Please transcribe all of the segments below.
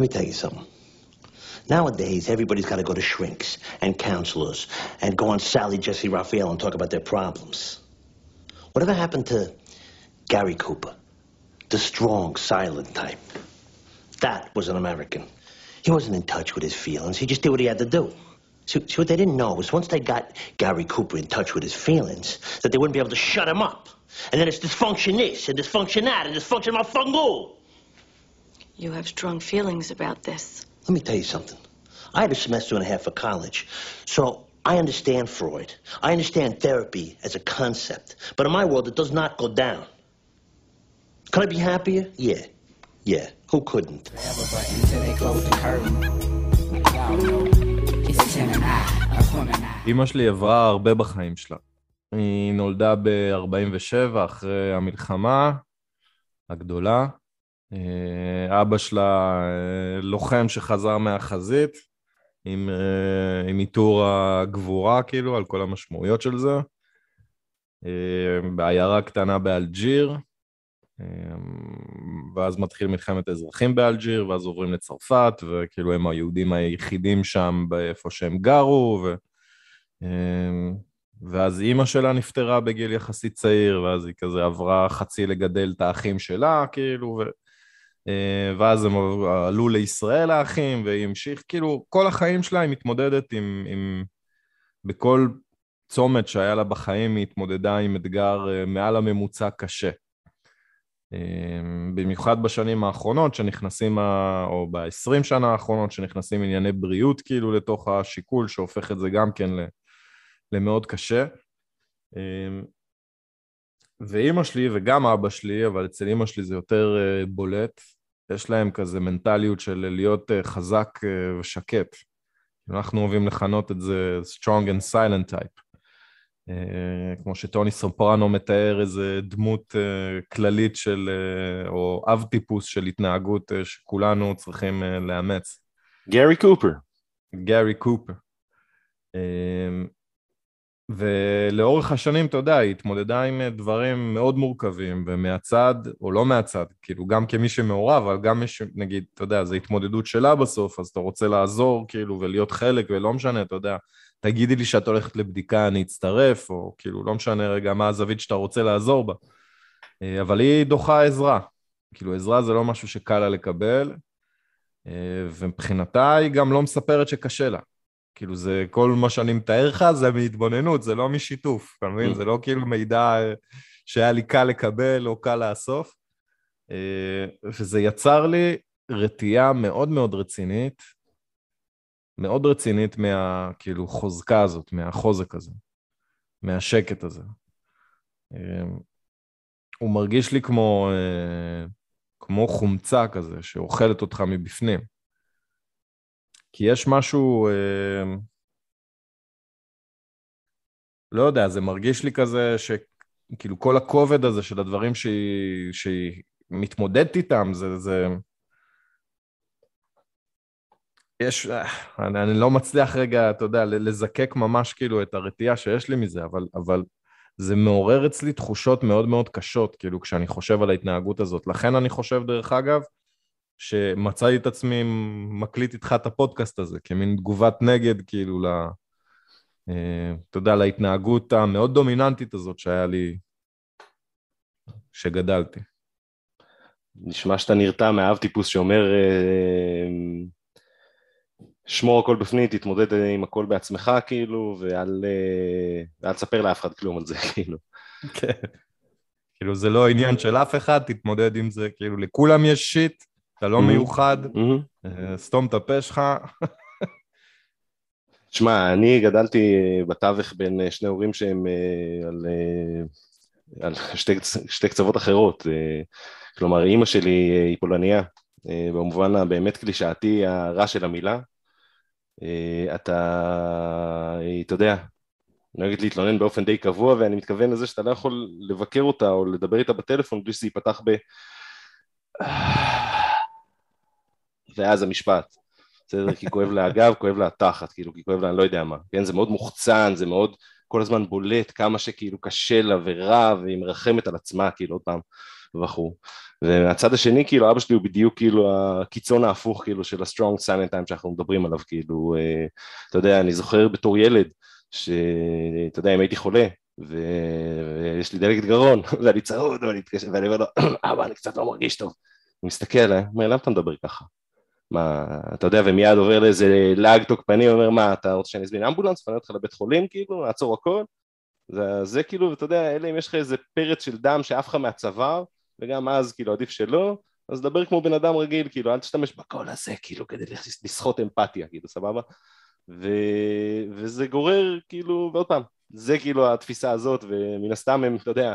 Let me tell you something. Nowadays, everybody's got to go to shrinks and counselors and go on Sally Jesse Raphael and talk about their problems. Whatever happened to Gary Cooper? The strong, silent type. That was an American. He wasn't in touch with his feelings. He just did what he had to do. See, see, what they didn't know was once they got Gary Cooper in touch with his feelings, that they wouldn't be able to shut him up. And then it's dysfunction this, and dysfunction that, and dysfunction fungal. You have strong feelings about this. Let me tell you something. I had a semester and a half for college, so I understand Freud. I understand therapy as a concept. But in my world, it does not go down. Could I be happier? Yeah. Yeah. Who couldn't? אמא שלי עברה הרבה בחיים שלה. היא נולדה ב-47 אחרי המלחמה הגדולה. אה, אבא שלה אה, לוחם שחזר מהחזית עם, אה, עם עיטור הגבורה כאילו על כל המשמעויות של זה. בעיירה קטנה באלג'יר, ואז מתחיל מלחמת האזרחים באלג'יר, ואז עוברים לצרפת, וכאילו הם היהודים היחידים שם באיפה שהם גרו, ו... ואז אימא שלה נפטרה בגיל יחסית צעיר, ואז היא כזה עברה חצי לגדל את האחים שלה, כאילו, ו... ואז הם עלו לישראל האחים, והיא המשיך, כאילו, כל החיים שלה היא מתמודדת עם, עם... בכל צומת שהיה לה בחיים היא התמודדה עם אתגר מעל הממוצע קשה. במיוחד בשנים האחרונות שנכנסים, או ב-20 שנה האחרונות שנכנסים ענייני בריאות כאילו לתוך השיקול, שהופך את זה גם כן למאוד קשה. ואימא שלי וגם אבא שלי, אבל אצל אימא שלי זה יותר בולט, יש להם כזה מנטליות של להיות חזק ושקט. אנחנו אוהבים לכנות את זה strong and silent type. כמו שטוני סופרנו מתאר איזה דמות כללית של, או אב טיפוס של התנהגות שכולנו צריכים לאמץ. גארי קופר. גארי קופר. ולאורך השנים, אתה יודע, היא התמודדה עם דברים מאוד מורכבים, ומהצד, או לא מהצד, כאילו, גם כמי שמעורב, אבל גם מי ש... נגיד, אתה יודע, זו התמודדות שלה בסוף, אז אתה רוצה לעזור, כאילו, ולהיות חלק, ולא משנה, אתה יודע, תגידי לי שאת הולכת לבדיקה, אני אצטרף, או כאילו, לא משנה רגע מה הזווית שאתה רוצה לעזור בה. אבל היא דוחה עזרה. כאילו, עזרה זה לא משהו שקל לה לקבל, ומבחינתה היא גם לא מספרת שקשה לה. כאילו זה, כל מה שאני מתאר לך זה מהתבוננות, זה לא משיתוף, אתה מבין? זה לא כאילו מידע שהיה לי קל לקבל או קל לאסוף. וזה יצר לי רתיעה מאוד מאוד רצינית, מאוד רצינית מה, כאילו, חוזקה הזאת, מהחוזק הזה, מהשקט הזה. הוא מרגיש לי כמו, כמו חומצה כזה, שאוכלת אותך מבפנים. כי יש משהו, אה, לא יודע, זה מרגיש לי כזה שכאילו כל הכובד הזה של הדברים שהיא, שהיא מתמודדת איתם, זה, זה... יש, אני, אני לא מצליח רגע, אתה יודע, לזקק ממש כאילו את הרתיעה שיש לי מזה, אבל, אבל זה מעורר אצלי תחושות מאוד מאוד קשות, כאילו, כשאני חושב על ההתנהגות הזאת. לכן אני חושב, דרך אגב, שמצאתי את עצמי מקליט איתך את הפודקאסט הזה, כמין תגובת נגד, כאילו, ל... אה, אתה יודע, להתנהגות המאוד דומיננטית הזאת שהיה לי, שגדלתי. נשמע שאתה נרתע מאב טיפוס שאומר, אה, שמור הכל בפנים, תתמודד עם הכל בעצמך, כאילו, ואל, אה, ואל תספר לאף אחד כלום על זה, כאילו. כן. כאילו, זה לא עניין של אף אחד, תתמודד עם זה, כאילו, לכולם יש שיט, אתה לא מיוחד, סתום את הפה שלך. תשמע, אני גדלתי בתווך בין שני הורים שהם על, על שתי, שתי קצוות אחרות. כלומר, אימא שלי היא פולניה, במובן הבאמת קלישאתי הרע של המילה. אתה, אתה יודע, נוהגת להתלונן באופן די קבוע, ואני מתכוון לזה שאתה לא יכול לבקר אותה או לדבר איתה בטלפון בלי שזה ייפתח ב... ואז המשפט. בסדר? כי כואב לה הגב, כואב לה התחת, כאילו, כי כואב לה אני לא יודע מה. כן, זה מאוד מוחצן, זה מאוד כל הזמן בולט כמה שכאילו קשה לה ורע, והיא מרחמת על עצמה, כאילו, עוד פעם, וכו'. ומהצד השני, כאילו, אבא שלי הוא בדיוק כאילו הקיצון ההפוך, כאילו, של ה-strong silent time שאנחנו מדברים עליו, כאילו, אה, אתה יודע, אני זוכר בתור ילד, שאתה יודע, אם הייתי חולה, ויש לי דלקת גרון, ואני צרוד, ואני אומר לו, אבא, אני קצת לא מרגיש טוב. הוא מסתכל עליי, אומר, למה אתה מדבר ככה? מה, אתה יודע, ומיד עובר לאיזה לעג תוקפני, אומר, מה, אתה רוצה שאני אזמין אמבולנס, פנה אותך לבית חולים, כאילו, לעצור הכל? זה, זה כאילו, אתה יודע, אלא אם יש לך איזה פרץ של דם שעף לך מהצוואר, וגם אז, כאילו, עדיף שלא, אז דבר כמו בן אדם רגיל, כאילו, אל תשתמש בקול הזה, כאילו, כדי לסחוט אמפתיה, כאילו, סבבה? ו... וזה גורר, כאילו, ועוד פעם, זה כאילו התפיסה הזאת, ומן הסתם הם, אתה יודע,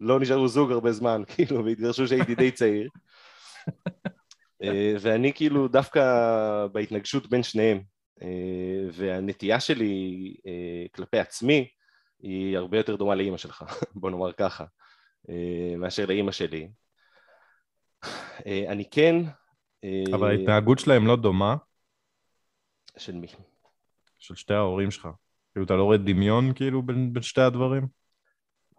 לא נשארו זוג הרבה זמן, כאילו, והתגרשו שהייתי די צעיר. אה, ואני כאילו דווקא בהתנגשות בין שניהם, אה, והנטייה שלי אה, כלפי עצמי היא הרבה יותר דומה לאימא שלך, בוא נאמר ככה, מאשר לאימא שלי. אני כן... אבל ההתנהגות שלהם לא דומה. של מי? של שתי ההורים שלך. כאילו, אתה לא רואה דמיון כאילו בין, בין שתי הדברים?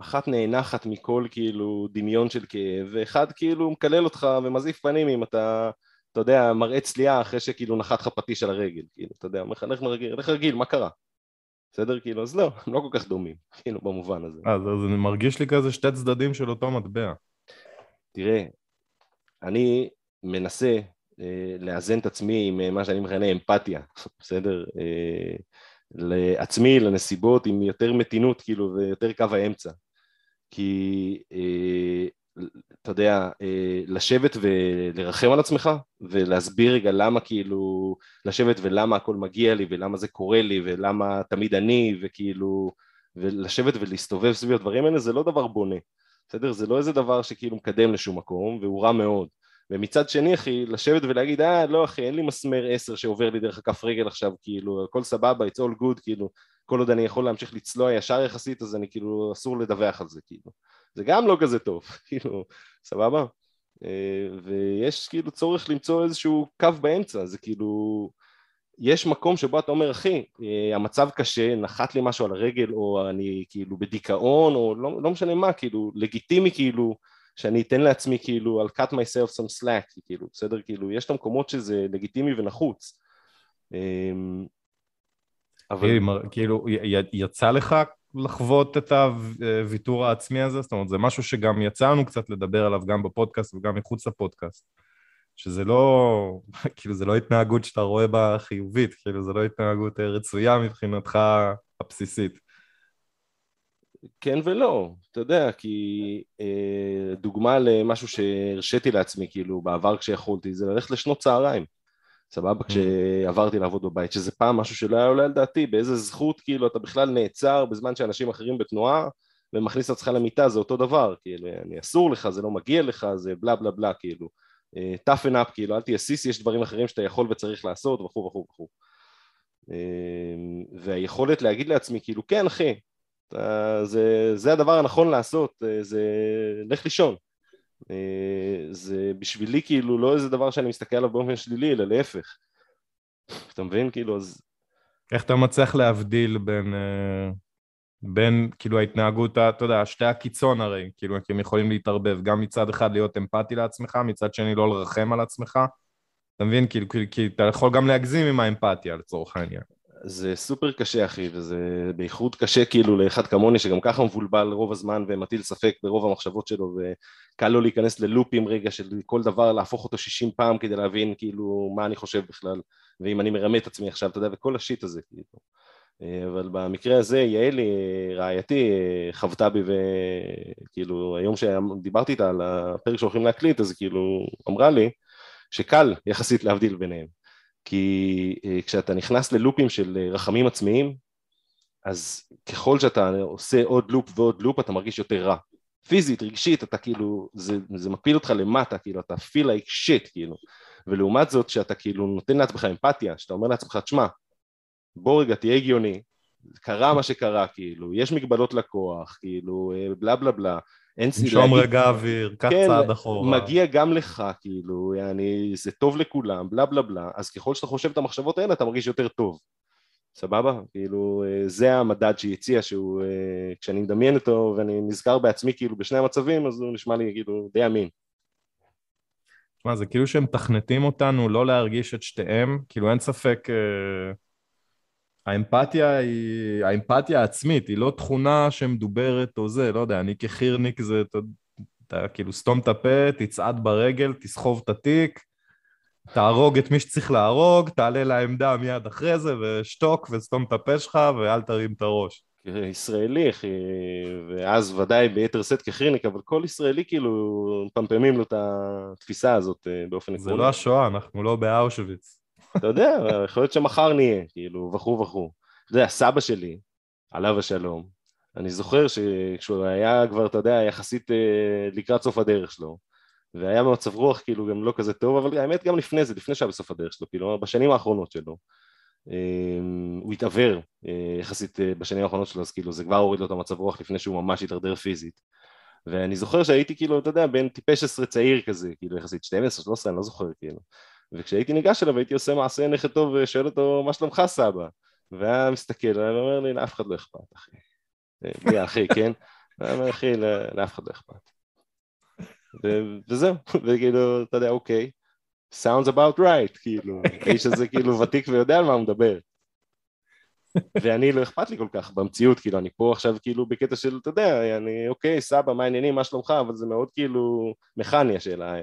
אחת נאנחת מכל כאילו דמיון של כאב, ואחד כאילו מקלל אותך ומזעיף פנים אם אתה, אתה יודע, מראה צליעה אחרי שכאילו נחת לך פטיש על הרגל, כאילו, אתה יודע, לך רגיל, לך רגיל, מה קרה? בסדר? כאילו, אז לא, הם לא כל כך דומים, כאילו, במובן הזה. אז, אז אני מרגיש לי כזה שתי צדדים של אותו מטבע. תראה, אני מנסה אה, לאזן את עצמי עם אה, מה שאני מכנה אמפתיה, בסדר? אה, לעצמי, לנסיבות, עם יותר מתינות, כאילו, ויותר קו האמצע. כי אה, אתה יודע, אה, לשבת ולרחם על עצמך ולהסביר רגע למה כאילו, לשבת ולמה הכל מגיע לי ולמה זה קורה לי ולמה תמיד אני וכאילו, ולשבת ולהסתובב סביב הדברים האלה זה לא דבר בונה, בסדר? זה לא איזה דבר שכאילו מקדם לשום מקום והוא רע מאוד. ומצד שני אחי, לשבת ולהגיד אה לא אחי אין לי מסמר עשר שעובר לי דרך הכף רגל עכשיו כאילו הכל סבבה it's all good כאילו כל עוד אני יכול להמשיך לצלוע ישר יחסית אז אני כאילו אסור לדווח על זה כאילו. זה גם לא כזה טוב כאילו סבבה? אה, ויש כאילו צורך למצוא איזשהו קו באמצע זה כאילו יש מקום שבו אתה אומר אחי אה, המצב קשה נחת לי משהו על הרגל או אני כאילו בדיכאון או לא, לא משנה מה כאילו לגיטימי כאילו שאני אתן לעצמי כאילו I'll cut myself some slack כאילו בסדר? כאילו יש את המקומות שזה לגיטימי ונחוץ. אמ, אבל... כאילו יצא לך לחוות את הוויתור העצמי הזה? זאת אומרת זה משהו שגם יצא לנו קצת לדבר עליו גם בפודקאסט וגם מחוץ לפודקאסט שזה לא, כאילו זה לא התנהגות שאתה רואה בה חיובית, כאילו זה לא התנהגות רצויה מבחינתך הבסיסית. כן ולא, אתה יודע, כי אה, דוגמה למשהו שהרשיתי לעצמי, כאילו, בעבר כשיכולתי, זה ללכת לשנות צהריים, סבבה? Mm. כשעברתי לעבוד בבית, שזה פעם משהו שלא היה עולה על דעתי, באיזה זכות, כאילו, אתה בכלל נעצר בזמן שאנשים אחרים בתנועה, ומכניס את עצמך למיטה, זה אותו דבר, כאילו, אני אסור לך, זה לא מגיע לך, זה בלה בלה בלה, כאילו. אה, toughen up, כאילו, אל תהיה סיס, יש דברים אחרים שאתה יכול וצריך לעשות, וכו' וכו' וכו'. אה, והיכולת להגיד לעצמי, כאילו, כן, אחי, זה, זה הדבר הנכון לעשות, אה, זה לך לישון. אה, זה בשבילי כאילו לא איזה דבר שאני מסתכל עליו באופן שלילי, אלא להפך. אתה מבין? כאילו, אז... איך אתה מצליח להבדיל בין, אה, בין כאילו ההתנהגות, אתה יודע, שתי הקיצון הרי, כאילו, הם יכולים להתערבב, גם מצד אחד להיות אמפתי לעצמך, מצד שני לא לרחם על עצמך. אתה מבין? כאילו, כי אתה יכול גם להגזים עם האמפתיה לצורך העניין. זה סופר קשה אחי, וזה בייחוד קשה כאילו לאחד כמוני שגם ככה מבולבל רוב הזמן ומטיל ספק ברוב המחשבות שלו וקל לו להיכנס ללופים רגע של כל דבר להפוך אותו 60 פעם כדי להבין כאילו מה אני חושב בכלל ואם אני מרמה את עצמי עכשיו, אתה יודע, וכל השיט הזה כאילו. אבל במקרה הזה יעלי רעייתי חוותה בי וכאילו היום שדיברתי איתה על הפרק שהולכים להקליט אז כאילו אמרה לי שקל יחסית להבדיל ביניהם כי אה, כשאתה נכנס ללופים של אה, רחמים עצמיים, אז ככל שאתה עושה עוד לופ ועוד לופ, אתה מרגיש יותר רע. פיזית, רגשית, אתה כאילו, זה, זה מפיל אותך למטה, כאילו, אתה feel like shit, כאילו. ולעומת זאת, שאתה כאילו נותן לעצמך אמפתיה, שאתה אומר לעצמך, תשמע, בוא רגע, תהיה הגיוני, קרה מה שקרה, כאילו, יש מגבלות לקוח, כאילו, אה, בלה בלה בלה, אין סיבה. נשום רגע אוויר, קח כן, צעד אחורה. מגיע גם לך, כאילו, יעני, זה טוב לכולם, בלה בלה בלה, אז ככל שאתה חושב את המחשבות האלה, אתה מרגיש יותר טוב. סבבה? כאילו, זה המדד שהיא הציעה, שהוא, כשאני מדמיין אותו ואני נזכר בעצמי כאילו בשני המצבים, אז הוא נשמע לי כאילו די אמין. מה, זה כאילו שהם מתכנתים אותנו לא להרגיש את שתיהם, כאילו אין ספק, אה, האמפתיה היא, האמפתיה העצמית, היא לא תכונה שמדוברת או זה, לא יודע, אני כחירניק זה, אתה, אתה כאילו סתום את הפה, תצעד ברגל, תסחוב את התיק, תהרוג את מי שצריך להרוג, תעלה לעמדה מיד אחרי זה, ושתוק וסתום את הפה שלך ואל תרים את הראש. ישראלי, אחי, ואז ודאי ביתר שאת כחירניק, אבל כל ישראלי כאילו מפמפמים לו את התפיסה הזאת אה, באופן עקרוני. זה לא השואה, אנחנו לא באושוויץ. אתה יודע, יכול להיות שמחר נהיה, כאילו, וכו' וכו'. אתה יודע, סבא שלי, עליו השלום, אני זוכר שכשהוא היה כבר, אתה יודע, יחסית אה, לקראת סוף הדרך שלו, והיה במצב רוח כאילו גם לא כזה טוב, אבל האמת גם לפני זה, לפני שהיה בסוף הדרך שלו, כאילו, בשנים האחרונות שלו. אמ, הוא התעוור אה, יחסית אה, בשנים האחרונות שלו, אז כאילו זה כבר הוריד לו את המצב רוח לפני שהוא ממש התדרדר פיזית. ואני זוכר שהייתי כאילו, אתה יודע, בן טיפש עשרה צעיר כזה, כאילו יחסית 12, 13, אני לא זוכר כאילו. וכשהייתי ניגש אליו הייתי עושה מעשה נכד טוב ושואל אותו, מה שלומך סבא? והיה מסתכל עליי ואומר לי, לאף אחד לא אכפת, אחי. אה, אחי, כן? ואני אומר, אחי, לאף אחד לא אכפת. וזהו, וכאילו, אתה יודע, אוקיי. sounds about right, כאילו, האיש הזה כאילו ותיק ויודע על מה הוא מדבר. ואני לא אכפת לי כל כך במציאות, כאילו, אני פה עכשיו כאילו בקטע של, אתה יודע, אני, אוקיי, סבא, מה העניינים, מה שלומך, אבל זה מאוד כאילו מכני השאלה.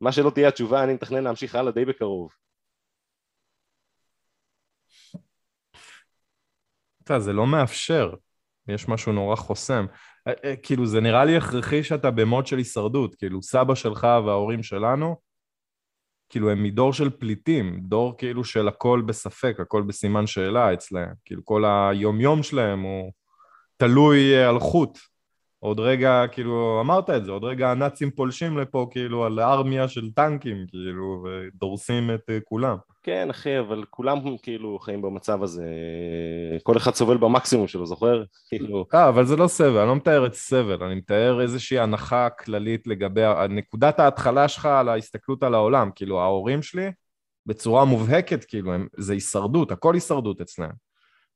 מה שלא תהיה התשובה, אני מתכנן להמשיך הלאה די בקרוב. אתה, זה לא מאפשר, יש משהו נורא חוסם. אה, אה, כאילו, זה נראה לי הכרחי שאתה במוד של הישרדות, כאילו, סבא שלך וההורים שלנו, כאילו הם מדור של פליטים, דור כאילו של הכל בספק, הכל בסימן שאלה אצלהם, כאילו כל היומיום שלהם הוא תלוי אה, על חוט. עוד רגע, כאילו, אמרת את זה, עוד רגע הנאצים פולשים לפה כאילו על ארמיה של טנקים, כאילו, ודורסים את uh, כולם. כן, אחי, אבל כולם כאילו חיים במצב הזה, כל אחד סובל במקסימום שלו, זוכר? כאילו... אה, אבל זה לא סבל, אני לא מתאר את סבל, אני מתאר איזושהי הנחה כללית לגבי, נקודת ההתחלה שלך על ההסתכלות על העולם, כאילו, ההורים שלי, בצורה מובהקת, כאילו, הם, זה הישרדות, הכל הישרדות אצלם.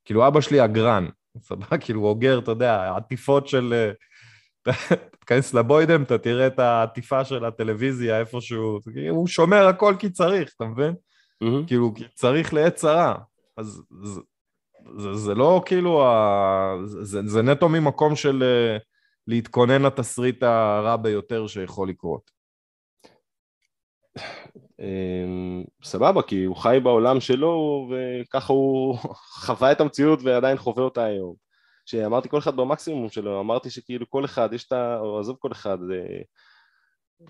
כאילו, אבא שלי אגרן, סבבה, כאילו, אוגר, אתה יודע, עטיפות של... אה, תיכנס לבוידם, אתה תראה את העטיפה של הטלוויזיה איפשהו, הוא שומר הכל כי צריך, אתה מבין? Mm-hmm. כאילו, כי צריך לעת צרה. אז זה, זה, זה לא כאילו, ה... זה, זה נטו ממקום של uh, להתכונן לתסריט הרע ביותר שיכול לקרות. אמ, סבבה, כי הוא חי בעולם שלו וככה הוא חווה את המציאות ועדיין חווה אותה היום. שאמרתי כל אחד במקסימום שלו, אמרתי שכאילו כל אחד, יש את ה... או עזוב כל אחד, זה...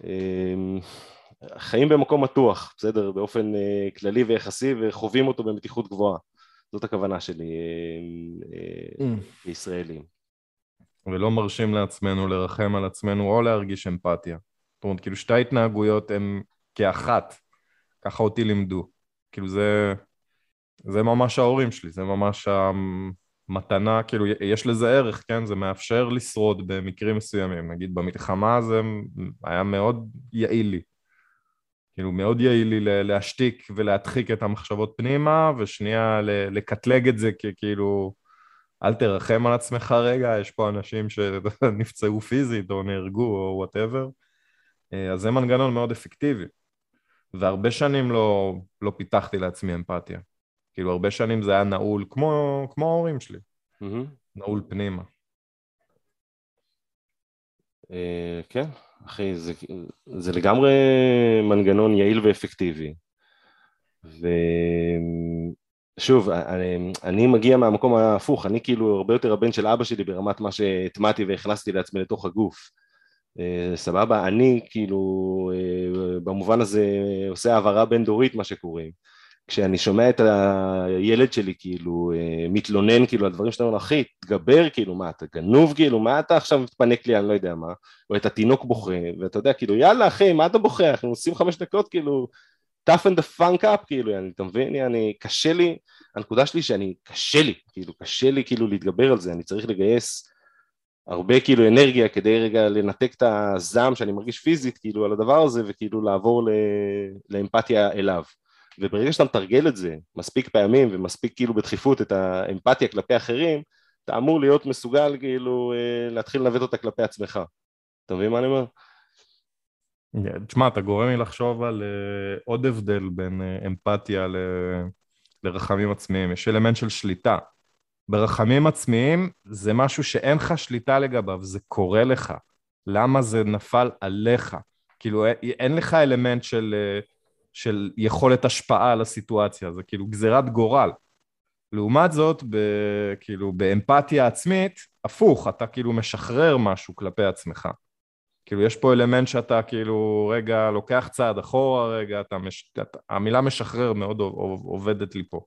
אמ, חיים במקום מתוח, בסדר? באופן אה, כללי ויחסי וחווים אותו במתיחות גבוהה. זאת הכוונה שלי אה, אה, mm. ישראלים. ולא מרשים לעצמנו לרחם על עצמנו או להרגיש אמפתיה. זאת אומרת, כאילו שתי ההתנהגויות הן כאחת, ככה אותי לימדו. כאילו זה, זה ממש ההורים שלי, זה ממש המתנה, כאילו יש לזה ערך, כן? זה מאפשר לשרוד במקרים מסוימים. נגיד במלחמה זה היה מאוד יעיל לי. כאילו מאוד יעיל לי להשתיק ולהדחיק את המחשבות פנימה, ושנייה לקטלג את זה ככאילו, אל תרחם על עצמך רגע, יש פה אנשים שנפצעו פיזית או נהרגו או וואטאבר. אה, אז זה מנגנון מאוד אפקטיבי. והרבה שנים לא, לא פיתחתי לעצמי אמפתיה. כאילו, הרבה שנים זה היה נעול, כמו, כמו ההורים שלי. Mm-hmm. נעול פנימה. אה, כן, אחי, זה, זה לגמרי מנגנון יעיל ואפקטיבי. ושוב, אני, אני מגיע מהמקום ההפוך, אני כאילו הרבה יותר הבן של אבא שלי ברמת מה שהטמעתי והכנסתי לעצמי לתוך הגוף. אה, סבבה? אני כאילו אה, במובן הזה עושה העברה בין דורית מה שקוראים. כשאני שומע את הילד שלי כאילו אה, מתלונן כאילו על דברים שאתה אומר, אחי, תגבר כאילו, מה, אתה גנוב כאילו, מה אתה עכשיו מתפנק לי, אני לא יודע מה, או את התינוק בוכה, ואתה יודע, כאילו, יאללה אחי, מה אתה בוכה, אנחנו עושים חמש דקות כאילו, tough and the funk up, כאילו, אני, אתה מבין? אני, קשה לי, הנקודה שלי שאני, קשה לי, כאילו, קשה לי כאילו להתגבר על זה, אני צריך לגייס הרבה כאילו אנרגיה כדי רגע לנתק את הזעם שאני מרגיש פיזית כאילו על הדבר הזה וכאילו לעבור לאמפתיה אליו. וברגע שאתה מתרגל את זה מספיק פעמים ומספיק כאילו בדחיפות את האמפתיה כלפי אחרים, אתה אמור להיות מסוגל כאילו אה, להתחיל לנווט אותה כלפי עצמך. אתה מבין מה אני אומר? תשמע, אתה גורם לי לחשוב על uh, עוד הבדל בין uh, אמפתיה ל... לרחמים עצמיים. יש אלמנט של שליטה. ברחמים עצמיים זה משהו שאין לך שליטה לגביו, זה קורה לך. למה זה נפל עליך? כאילו, אין לך אלמנט של, uh, של יכולת השפעה על הסיטואציה, זה כאילו גזירת גורל. לעומת זאת, ב, כאילו, באמפתיה עצמית, הפוך, אתה כאילו משחרר משהו כלפי עצמך. כאילו, יש פה אלמנט שאתה כאילו, רגע, לוקח צעד אחורה, רגע, אתה מש... אתה... המילה משחרר מאוד עובדת לי פה,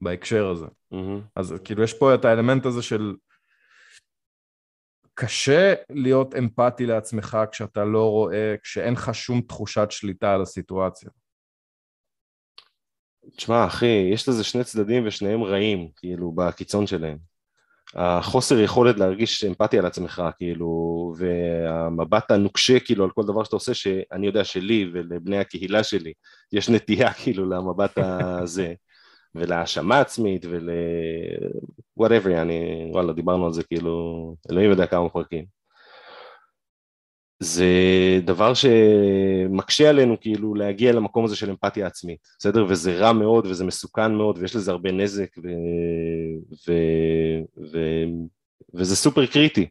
בהקשר הזה. Mm-hmm. אז כאילו, יש פה את האלמנט הזה של... קשה להיות אמפתי לעצמך כשאתה לא רואה, כשאין לך שום תחושת שליטה על הסיטואציה. תשמע, אחי, יש לזה שני צדדים ושניהם רעים, כאילו, בקיצון שלהם. החוסר יכולת להרגיש אמפתיה על עצמך, כאילו, והמבט הנוקשה, כאילו, על כל דבר שאתה עושה, שאני יודע שלי ולבני הקהילה שלי, יש נטייה, כאילו, למבט הזה, ולהאשמה עצמית, ול... whatever, אני, וואלה, דיברנו על זה, כאילו, אלוהים יודע כמה פרקים. זה דבר שמקשה עלינו כאילו להגיע למקום הזה של אמפתיה עצמית, בסדר? וזה רע מאוד וזה מסוכן מאוד ויש לזה הרבה נזק ו... ו... ו... וזה סופר קריטי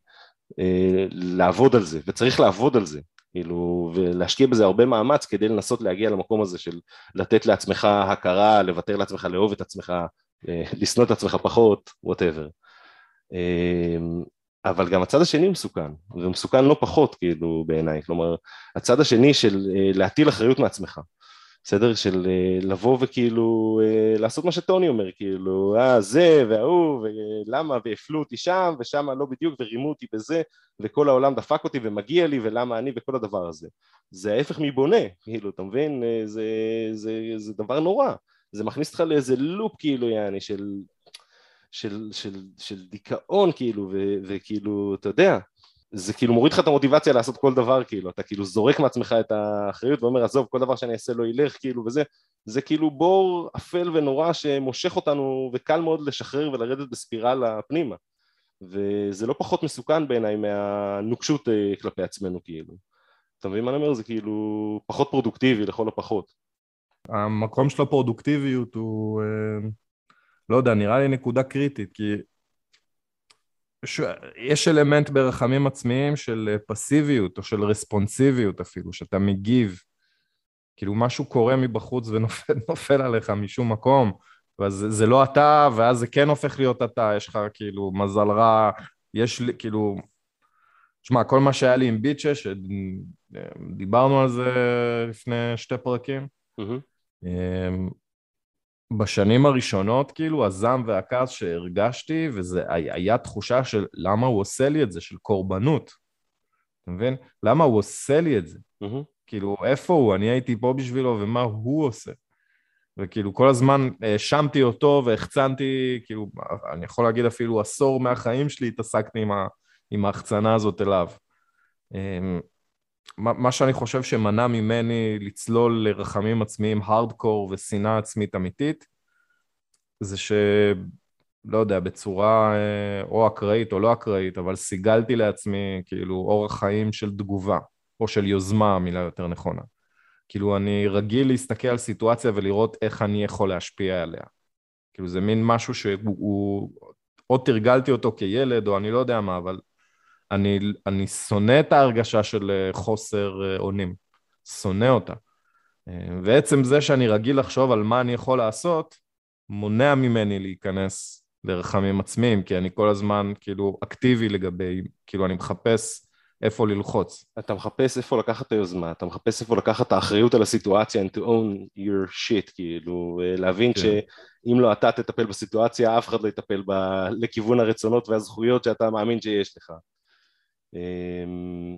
אה, לעבוד על זה וצריך לעבוד על זה כאילו ולהשקיע בזה הרבה מאמץ כדי לנסות להגיע למקום הזה של לתת לעצמך הכרה, לוותר לעצמך, לאהוב את עצמך, אה, לשנוא את עצמך פחות, whatever. אבל גם הצד השני מסוכן, ומסוכן לא פחות כאילו בעיניי, כלומר הצד השני של אה, להטיל אחריות מעצמך, בסדר? של אה, לבוא וכאילו אה, לעשות מה שטוני אומר, כאילו אה זה וההוא ולמה והפלו אותי שם ושם לא בדיוק ורימו אותי בזה וכל העולם דפק אותי ומגיע לי ולמה אני וכל הדבר הזה. זה ההפך מבונה, כאילו, אתה מבין? זה, זה, זה דבר נורא, זה מכניס אותך לאיזה לופ כאילו יעני של של, של, של דיכאון כאילו, ו, וכאילו, אתה יודע, זה כאילו מוריד לך את המוטיבציה לעשות כל דבר, כאילו, אתה כאילו זורק מעצמך את האחריות ואומר, עזוב, כל דבר שאני אעשה לא ילך, כאילו, וזה, זה כאילו בור אפל ונורא שמושך אותנו, וקל מאוד לשחרר ולרדת בספירלה פנימה. וזה לא פחות מסוכן בעיניי מהנוקשות אה, כלפי עצמנו, כאילו. אתה מבין מה אני אומר? זה כאילו פחות פרודוקטיבי לכל הפחות. המקום של הפרודוקטיביות הוא... אה, לא יודע, נראה לי נקודה קריטית, כי ש... יש אלמנט ברחמים עצמיים של פסיביות או של רספונסיביות אפילו, שאתה מגיב, כאילו משהו קורה מבחוץ ונופל עליך משום מקום, ואז זה לא אתה, ואז זה כן הופך להיות אתה, יש לך כאילו מזל רע, יש לי כאילו... שמע, כל מה שהיה לי עם ביטשה, שדיברנו על זה לפני שתי פרקים, mm-hmm. בשנים הראשונות, כאילו, הזעם והכעס שהרגשתי, וזה היה תחושה של למה הוא עושה לי את זה, של קורבנות. אתה מבין? למה הוא עושה לי את זה? Mm-hmm. כאילו, איפה הוא? אני הייתי פה בשבילו, ומה הוא עושה? וכאילו, כל הזמן האשמתי אותו והחצנתי, כאילו, אני יכול להגיד אפילו עשור מהחיים שלי התעסקתי עם, ה, עם ההחצנה הזאת אליו. מה שאני חושב שמנע ממני לצלול לרחמים עצמיים הארדקור ושנאה עצמית אמיתית, זה ש... לא יודע, בצורה אה, או אקראית או לא אקראית, אבל סיגלתי לעצמי כאילו אורח חיים של תגובה, או של יוזמה, מילה יותר נכונה. כאילו אני רגיל להסתכל על סיטואציה ולראות איך אני יכול להשפיע עליה. כאילו זה מין משהו שהוא, או תרגלתי אותו כילד, או אני לא יודע מה, אבל אני, אני שונא את ההרגשה של אה, חוסר אה, אונים, שונא אותה. אה, ועצם זה שאני רגיל לחשוב על מה אני יכול לעשות, מונע ממני להיכנס לרחמים עצמיים, כי אני כל הזמן כאילו אקטיבי לגבי, כאילו אני מחפש איפה ללחוץ. אתה מחפש איפה לקחת את היוזמה, אתה מחפש איפה לקחת את האחריות על הסיטואציה and to own your shit, כאילו, להבין כן. שאם לא אתה תטפל בסיטואציה, אף אחד לא יטפל ב... לכיוון הרצונות והזכויות שאתה מאמין שיש לך. אמ,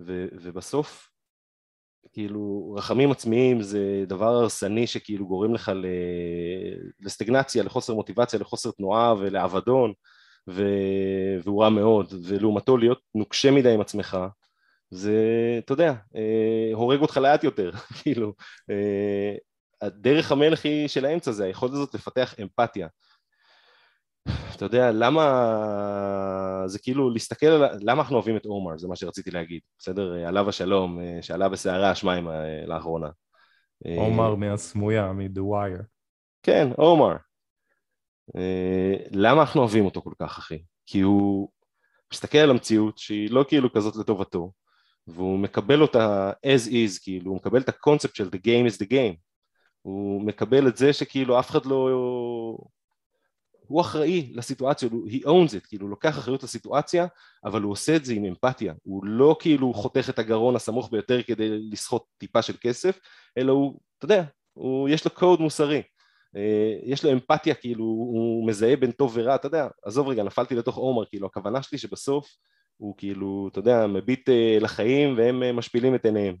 ו, ובסוף, כאילו, רחמים עצמיים זה דבר הרסני שכאילו גורם לך לסטגנציה, לחוסר מוטיבציה, לחוסר תנועה ולאבדון, ו... והוא רע מאוד, ולעומתו להיות נוקשה מדי עם עצמך, זה, אתה יודע, אה, הורג אותך לאט יותר, כאילו, אה, הדרך המלך היא של האמצע זה היכולת הזאת לפתח אמפתיה. אתה יודע, למה... זה כאילו להסתכל על... למה אנחנו אוהבים את עומר, זה מה שרציתי להגיד, בסדר? עליו השלום, שעלה בסערה השמיים לאחרונה. עומר מהסמויה, מ-The Wire. כן, עומר. למה אנחנו אוהבים אותו כל כך, אחי? כי הוא מסתכל על המציאות שהיא לא כאילו כזאת לטובתו, והוא מקבל אותה as is, כאילו, הוא מקבל את הקונספט של the game is the game. הוא מקבל את זה שכאילו אף אחד לא... הוא אחראי לסיטואציה, he owns it, כאילו הוא לוקח אחריות לסיטואציה, אבל הוא עושה את זה עם אמפתיה, הוא לא כאילו חותך את הגרון הסמוך ביותר כדי לסחוט טיפה של כסף, אלא הוא, אתה יודע, הוא, יש לו קוד מוסרי, אה, יש לו אמפתיה, כאילו הוא מזהה בין טוב ורע, אתה יודע, עזוב רגע, נפלתי לתוך עומר, כאילו הכוונה שלי שבסוף הוא כאילו, אתה יודע, מביט אה, לחיים והם אה, משפילים את עיניהם.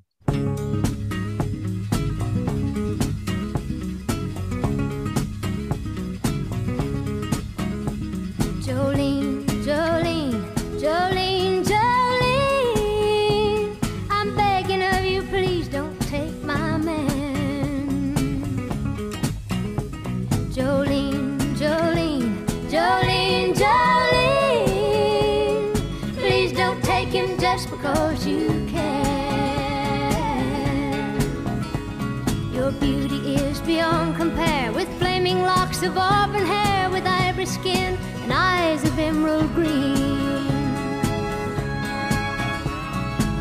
Locks of auburn hair with ivory skin and eyes of emerald green.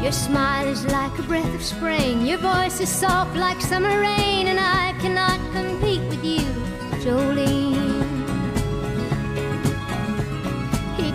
Your smile is like a breath of spring, your voice is soft like summer rain, and I cannot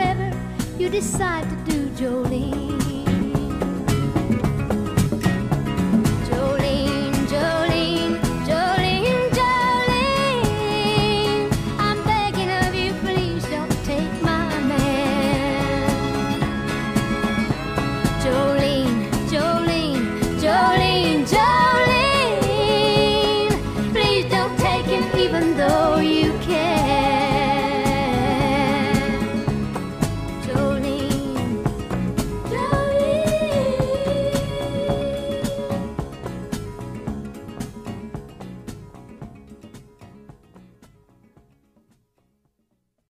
whatever you decide to do, Jolene.